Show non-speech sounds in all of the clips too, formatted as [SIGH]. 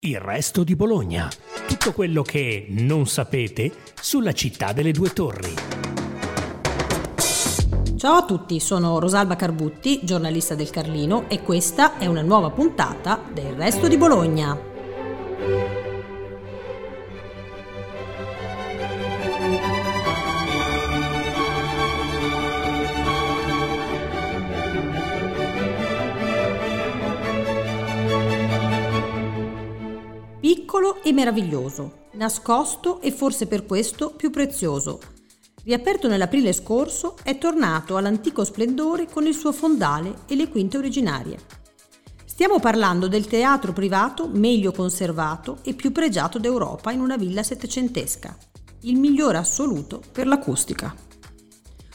Il resto di Bologna. Tutto quello che non sapete sulla città delle due torri. Ciao a tutti, sono Rosalba Carbutti, giornalista del Carlino e questa è una nuova puntata del resto di Bologna. Piccolo e meraviglioso, nascosto e forse per questo più prezioso. Riaperto nell'aprile scorso, è tornato all'antico splendore con il suo fondale e le quinte originarie. Stiamo parlando del teatro privato meglio conservato e più pregiato d'Europa in una villa settecentesca, il migliore assoluto per l'acustica.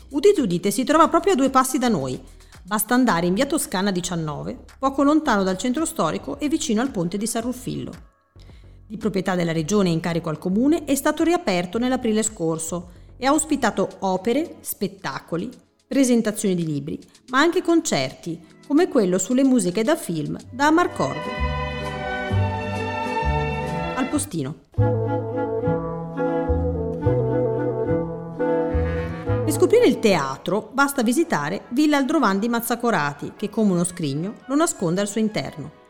Udite udite, si trova proprio a due passi da noi. Basta andare in via Toscana 19, poco lontano dal centro storico e vicino al ponte di San Ruffillo di proprietà della regione in carico al comune, è stato riaperto nell'aprile scorso e ha ospitato opere, spettacoli, presentazioni di libri, ma anche concerti, come quello sulle musiche da film da Amarcord. Al postino. Per scoprire il teatro basta visitare Villa Aldrovandi Mazzacorati, che come uno scrigno lo nasconde al suo interno.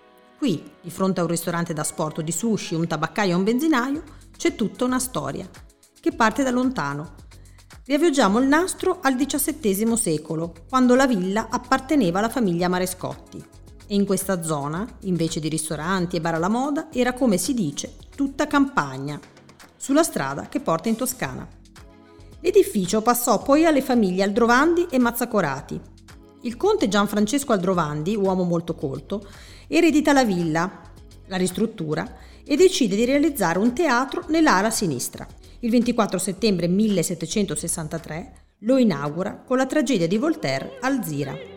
Qui, di fronte a un ristorante da sport di sushi, un tabaccaio e un benzinaio, c'è tutta una storia, che parte da lontano. Riavviaggiamo il nastro al XVII secolo, quando la villa apparteneva alla famiglia Marescotti. E in questa zona, invece di ristoranti e bar alla moda, era come si dice, tutta campagna, sulla strada che porta in Toscana. L'edificio passò poi alle famiglie Aldrovandi e Mazzacorati. Il conte Gianfrancesco Aldrovandi, uomo molto colto, eredita la villa, la ristruttura e decide di realizzare un teatro nell'ala sinistra. Il 24 settembre 1763 lo inaugura con la tragedia di Voltaire Alzira.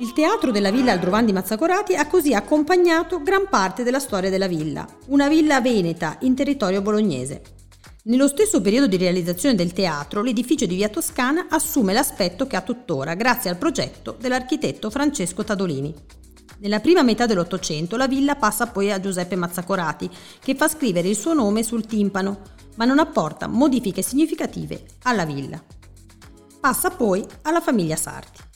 Il teatro della villa Aldrovandi Mazzacorati ha così accompagnato gran parte della storia della villa, una villa veneta in territorio bolognese. Nello stesso periodo di realizzazione del teatro, l'edificio di Via Toscana assume l'aspetto che ha tuttora grazie al progetto dell'architetto Francesco Tadolini. Nella prima metà dell'Ottocento la villa passa poi a Giuseppe Mazzacorati, che fa scrivere il suo nome sul timpano, ma non apporta modifiche significative alla villa. Passa poi alla famiglia Sarti.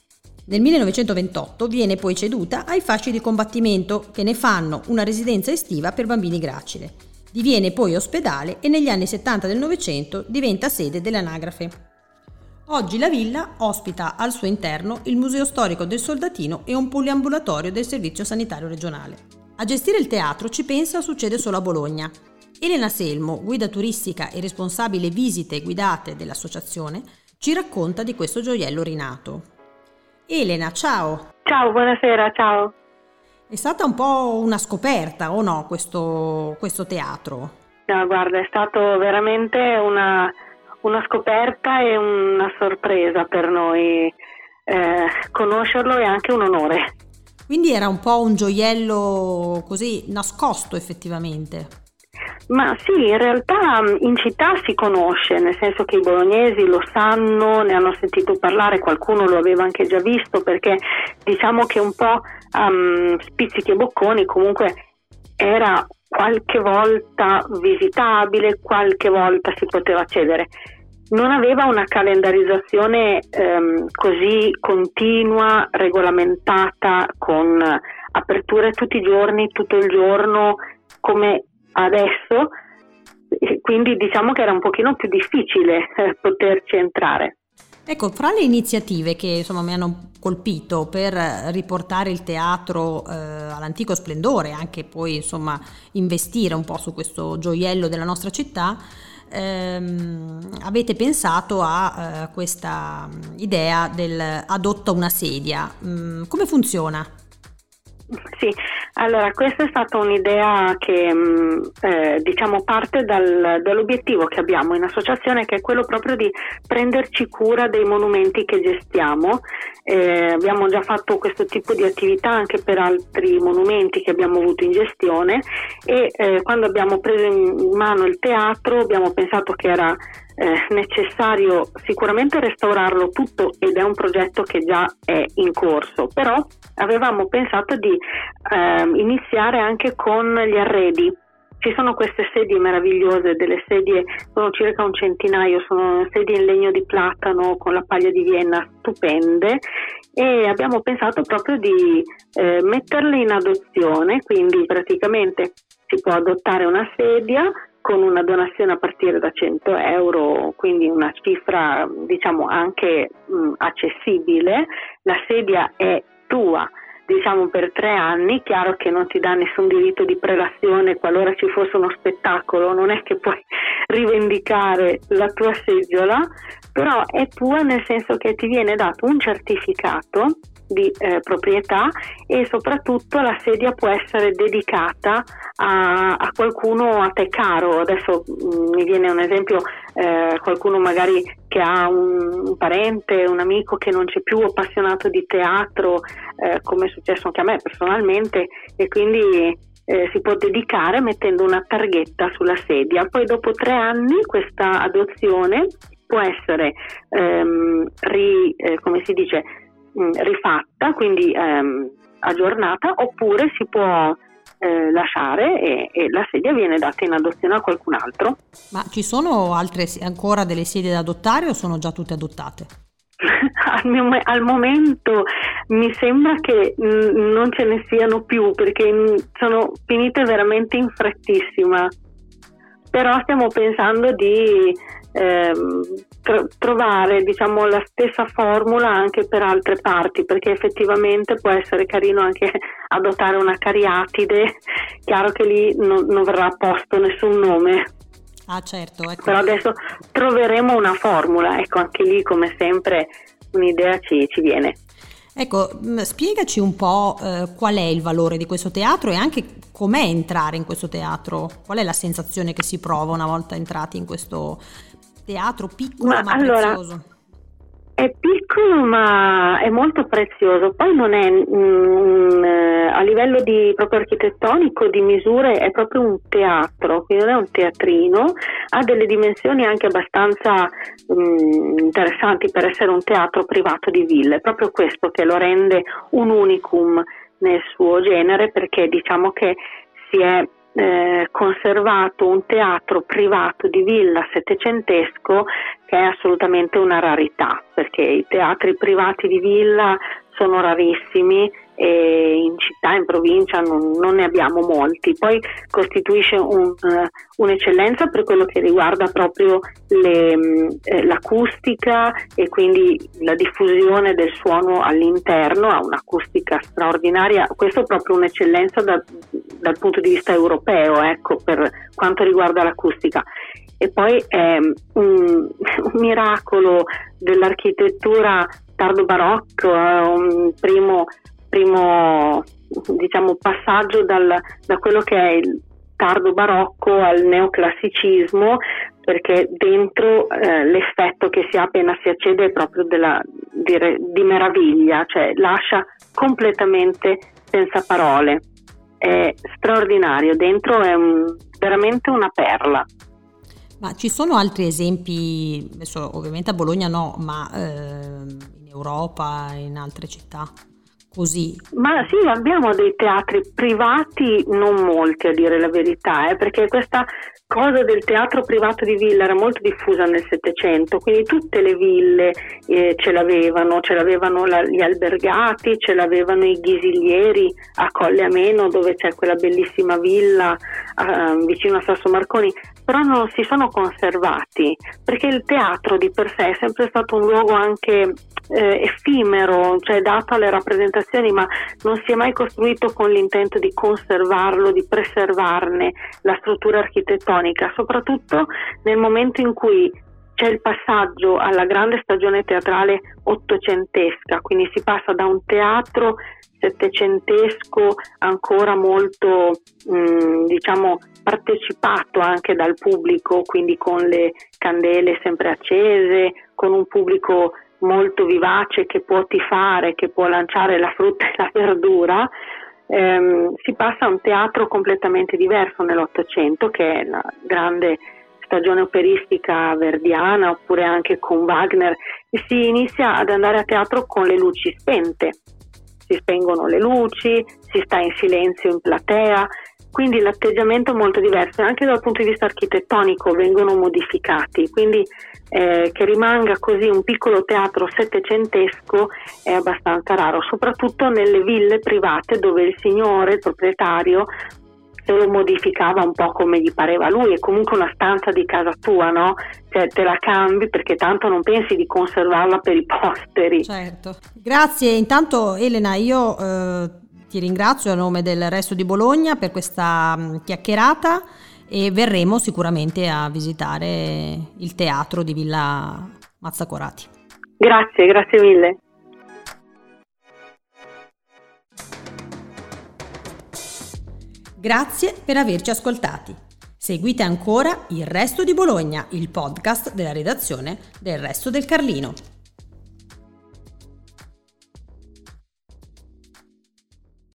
Nel 1928 viene poi ceduta ai fasci di combattimento che ne fanno una residenza estiva per bambini gracile. Diviene poi ospedale e negli anni 70 del Novecento diventa sede dell'anagrafe. Oggi la villa ospita al suo interno il Museo Storico del Soldatino e un poliambulatorio del Servizio Sanitario Regionale. A gestire il teatro ci pensa succede solo a Bologna. Elena Selmo, guida turistica e responsabile visite guidate dell'associazione, ci racconta di questo gioiello rinato. Elena, ciao. Ciao, buonasera, ciao. È stata un po' una scoperta, o no, questo, questo teatro? No, guarda, è stato veramente una, una scoperta e una sorpresa per noi. Eh, conoscerlo è anche un onore. Quindi era un po' un gioiello così nascosto effettivamente. Ma sì, in realtà mm, in città si conosce, nel senso che i bolognesi lo sanno, ne hanno sentito parlare, qualcuno lo aveva anche già visto perché diciamo che un po' um, spizzichi e bocconi comunque era qualche volta visitabile, qualche volta si poteva accedere. Non aveva una calendarizzazione um, così continua, regolamentata, con aperture tutti i giorni, tutto il giorno, come adesso, quindi diciamo che era un pochino più difficile eh, poterci entrare. Ecco, fra le iniziative che insomma, mi hanno colpito per riportare il teatro eh, all'antico splendore, anche poi insomma investire un po' su questo gioiello della nostra città, ehm, avete pensato a eh, questa idea del adotta una sedia. Mm, come funziona? Sì, Allora, questa è stata un'idea che mm, eh, diciamo parte dal, dall'obiettivo che abbiamo in associazione, che è quello proprio di prenderci cura dei monumenti che gestiamo. Eh, abbiamo già fatto questo tipo di attività anche per altri monumenti che abbiamo avuto in gestione e eh, quando abbiamo preso in mano il teatro abbiamo pensato che era eh, necessario sicuramente restaurarlo tutto ed è un progetto che già è in corso, però avevamo pensato di eh, iniziare anche con gli arredi. Ci sono queste sedie meravigliose, delle sedie, sono circa un centinaio, sono sedie in legno di platano con la paglia di Vienna stupende e abbiamo pensato proprio di eh, metterle in adozione, quindi praticamente si può adottare una sedia con una donazione a partire da 100 euro, quindi una cifra diciamo anche mh, accessibile, la sedia è tua diciamo per tre anni, chiaro che non ti dà nessun diritto di prelazione qualora ci fosse uno spettacolo, non è che puoi [LAUGHS] rivendicare la tua seggiola, però è tua nel senso che ti viene dato un certificato di eh, proprietà e soprattutto la sedia può essere dedicata a, a qualcuno a te caro. Adesso mh, mm, mi viene un esempio, eh, qualcuno magari che ha un, un, parente, un amico che non c'è più appassionato di teatro, eh, come è successo anche a me personalmente, e quindi eh, si può dedicare mettendo una targhetta sulla sedia. Poi dopo tre anni questa adozione può essere ehm, ri, eh, come si dice, mh, rifatta, quindi ehm, aggiornata, oppure si può eh, lasciare e, e, la sedia viene data in adozione a qualcun altro. Ma ci sono altre ancora delle sedie da adottare o sono già tutte adottate? [LAUGHS] al, mio, al, momento mi sembra che mh, non ce ne siano più perché mh, sono finite veramente in frettissima. Però stiamo pensando di ehm, tro- trovare diciamo, la stessa formula anche per altre parti, perché effettivamente può essere carino anche [LAUGHS] adottare una cariatide, [LAUGHS] chiaro che lì non, non verrà posto nessun nome. Ah certo, ecco. Però adesso troveremo una formula, ecco anche lì come sempre un'idea ci, ci viene. Ecco, mm, spiegaci un po' eh, qual è il valore di questo teatro e anche com'è entrare in questo teatro, qual è la sensazione che si prova una volta entrati in questo teatro piccolo ma, ma allora, prezioso. È piccolo ma è molto prezioso, poi non è mh, mm, a livello di, proprio architettonico, di misure, è proprio un teatro, quindi non è un teatrino, ha delle dimensioni anche abbastanza mh, mm, interessanti per essere un teatro privato di ville, è proprio questo che lo rende un unicum nel suo genere perché diciamo che si è eh, conservato un teatro privato di villa settecentesco che è assolutamente una rarità perché i teatri privati di villa sono rarissimi e in città, in provincia non, non ne abbiamo molti. Poi costituisce un, uh, un'eccellenza per quello che riguarda proprio le, mm, eh, l'acustica e quindi la diffusione del suono all'interno, ha un'acustica straordinaria. Questo è proprio un'eccellenza da, dal punto di vista europeo, ecco, per quanto riguarda l'acustica. E poi è un, [LAUGHS] un miracolo dell'architettura tardo barocco, un primo primo diciamo, passaggio dal, da quello che è il tardo barocco al neoclassicismo perché dentro eh, l'effetto che si ha appena si accede è proprio della, di, di, meraviglia, cioè lascia completamente senza parole. È straordinario, dentro è un, veramente una perla. Ma ci sono altri esempi, adesso ovviamente a Bologna no, ma eh, in Europa, in altre città? Così? Ma sì, abbiamo dei teatri privati, non molti a dire la verità, eh, perché questa cosa del teatro privato di villa era molto diffusa nel Settecento, quindi tutte le ville eh, ce l'avevano, ce l'avevano la, gli albergati, ce l'avevano i ghisilieri a Colle Ameno dove c'è quella bellissima villa eh, vicino a Sasso Marconi, però non si sono conservati perché il teatro di per sé è sempre stato un luogo anche eh, effimero, cioè dato alle rappresentazioni, ma non si è mai costruito con l'intento di conservarlo, di preservarne la struttura architettonica, soprattutto nel momento in cui c'è il passaggio alla grande stagione teatrale ottocentesca, quindi si passa da un teatro settecentesco ancora molto mh, mm, diciamo partecipato anche dal pubblico, quindi con le candele sempre accese, con un pubblico molto vivace che può tifare, che può lanciare la frutta [LAUGHS] e la verdura, ehm, si passa a un teatro completamente diverso nell'Ottocento, che è la grande stagione operistica verdiana, oppure anche con Wagner, e si inizia ad andare a teatro con le luci spente. Si spengono le luci, si sta in silenzio in platea, quindi l'atteggiamento è molto diverso, anche dal punto di vista architettonico vengono modificati, quindi eh, che rimanga così un piccolo teatro settecentesco è abbastanza raro, soprattutto nelle ville private dove il signore, il proprietario, se lo modificava un po' come gli pareva lui, è comunque una stanza di casa tua, no? Cioè te la cambi perché tanto non pensi di conservarla per i [LAUGHS] posteri. Certo. Grazie, intanto Elena, io eh, ti ringrazio a nome del resto di Bologna per questa mm, chiacchierata e verremo sicuramente a visitare il teatro di Villa Mazzacorati. Grazie, grazie mille. Grazie per averci ascoltati. Seguite ancora Il Resto di Bologna, il podcast della redazione del Resto del Carlino.